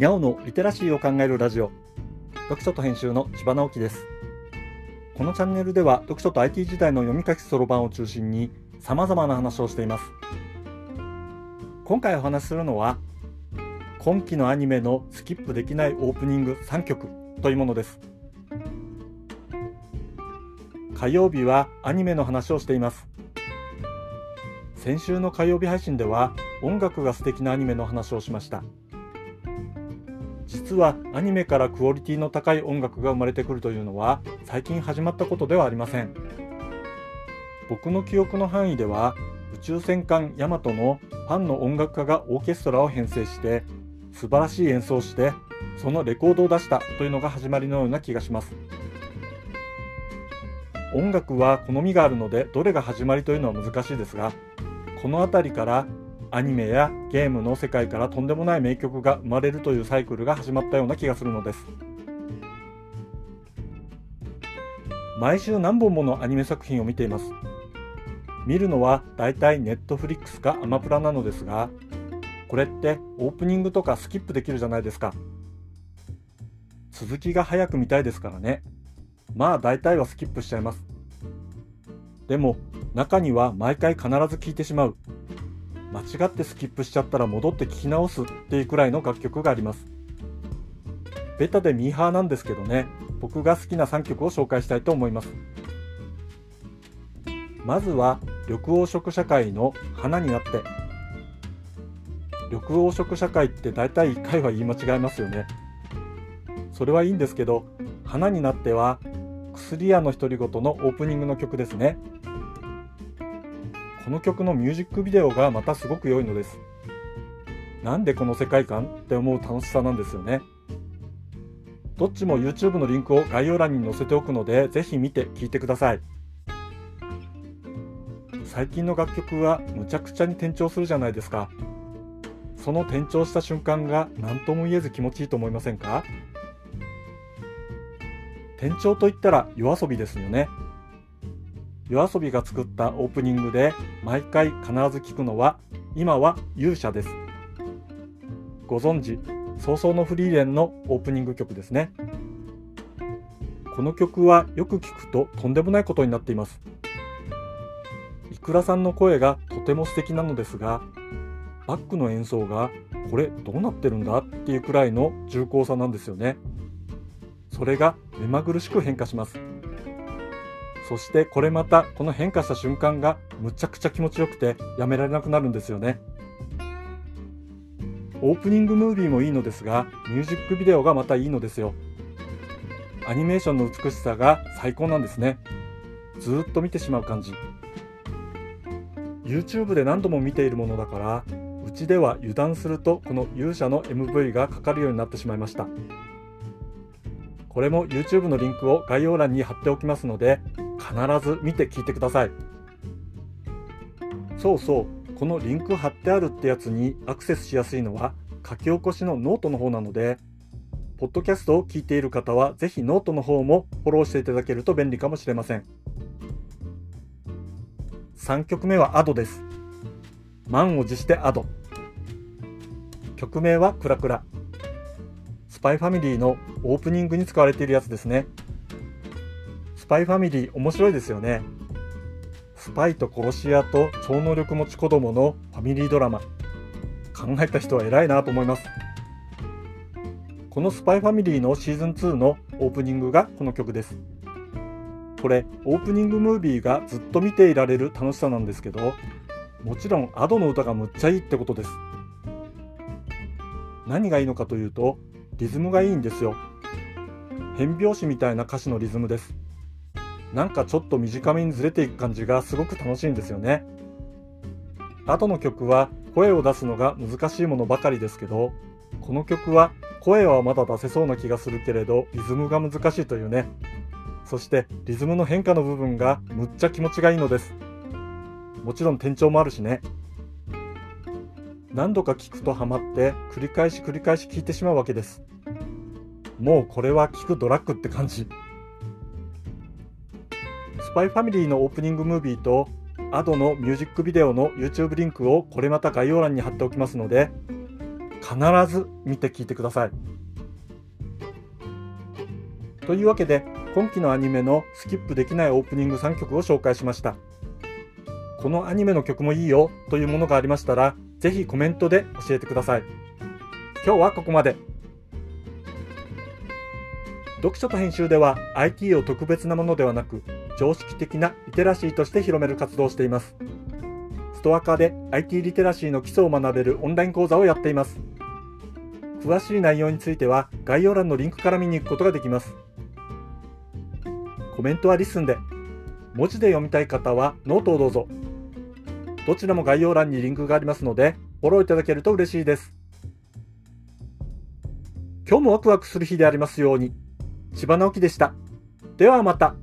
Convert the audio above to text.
にゃおのリテラシーを考えるラジオ。読書と編集の千葉直樹です。このチャンネルでは読書と IT 時代の読み書きそろばんを中心に様々な話をしています。今回お話しするのは今期のアニメのスキップできないオープニング3曲というものです。火曜日はアニメの話をしています。先週の火曜日配信では音楽が素敵なアニメの話をしました。実はアニメからクオリティの高い音楽が生まれてくるというのは最近始まったことではありません。僕の記憶の範囲では宇宙戦艦ヤマトのファンの音楽家がオーケストラを編成して素晴らしい演奏をしてそのレコードを出したというのが始まりのような気がします。音楽は好みがあるのでどれが始まりというのは難しいですがこの辺りからアニメやゲームの世界からとんでもない名曲が生まれるというサイクルが始まったような気がするのです。毎週何本ものアニメ作品を見ています。見るのはだいたいネットフリックスかアマプラなのですがこれってオープニングとかスキップできるじゃないですか。続きが早く見たいですからね。まあ大体はスキップしちゃいます。でも中には毎回必ず聴いてしまう。間違ってスキップしちゃったら戻って聴き直すっていうくらいの楽曲があります。ベタでミーハーなんですけどね。僕が好きな3曲を紹介したいと思います。まずは緑黄色社会の花になって。緑黄色社会って大体1回は言い間違えますよね。それはいいんですけど花になっては薬屋の独り言のオープニングの曲ですね。この曲のミュージックビデオがまたすごく良いのです。なんでこの世界観って思う楽しさなんですよね。どっちも YouTube のリンクを概要欄に載せておくので、ぜひ見て聴いてください。最近の楽曲はむちゃくちゃに転調するじゃないですか。その転調した瞬間が何とも言えず気持ちいいと思いませんか？転調といったら夜遊びですよね。夜遊びが作ったオープニングで毎回必ず聞くのは今は勇者です。ご存知早々のフリーレンのオープニング曲ですね。この曲はよく聞くととんでもないことになっています。いくらさんの声がとても素敵なのですがバックの演奏がこれどうなってるんだ？っていうくらいの重厚さなんですよね。それが目まぐるしく変化します。そしてこれまたこの変化した瞬間がむちゃくちゃ気持ちよくてやめられなくなるんですよね。オープニングムービーもいいのですがミュージックビデオがまたいいのですよ。アニメーションの美しさが最高なんですね。ずっと見てしまう感じ。YouTube で何度も見ているものだからうちでは油断するとこの勇者の MV がかかるようになってしまいました。これも YouTube のリンクを概要欄に貼っておきますので必ず見て聞いてください。そうそうこのリンク貼ってあるってやつにアクセスしやすいのは書き起こしのノートの方なのでポッドキャストを聞いている方はぜひノートの方もフォローしていただけると便利かもしれません。3曲目は Ado です。満を持して Ado。曲名はクラクラ。スパイファミリーのオープニングに使われているやつですね。パイファミリー面白いですよね。スパイと殺し屋と超能力持ち子供のファミリードラマ。考えた人は偉いなと思います。このスパイファミリーのシーズン2のオープニングがこの曲です。これ、オープニングムービーがずっと見ていられる楽しさなんですけど、もちろん Ado の歌がむっちゃいいってことです。何がいいのかというと、リズムがいいんですよ。変拍子みたいな歌詞のリズムです。なんかちょっと短めにずれていく感じがすごく楽しいんですよね。後の曲は声を出すのが難しいものばかりですけど、この曲は声はまだ出せそうな気がするけれど、リズムが難しいというね。そしてリズムの変化の部分がむっちゃ気持ちがいいのです。もちろん転調もあるしね。何度か聞くとハマって繰り返し繰り返し聞いてしまうわけです。もうこれは聞くドラッグって感じ。スパイファミリーのオープニングムービーと Ado のミュージックビデオの YouTube リンクをこれまた概要欄に貼っておきますので必ず見て聞いてください。というわけで今期のアニメのスキップできないオープニング3曲を紹介しました。このアニメの曲もいいよというものがありましたら、ぜひコメントで教えてください。今日はここまで。読書と編集では IT を特別なものではなく、常識的なリテラシーとして広める活動をしています。ストア化で IT リテラシーの基礎を学べるオンライン講座をやっています。詳しい内容については概要欄のリンクから見に行くことができます。コメントは LISTEN で、文字で読みたい方はノートをどうぞ。どちらも概要欄にリンクがありますので、フォローいただけると嬉しいです。今日もワクワクする日でありますように。千葉直樹でした。ではまた。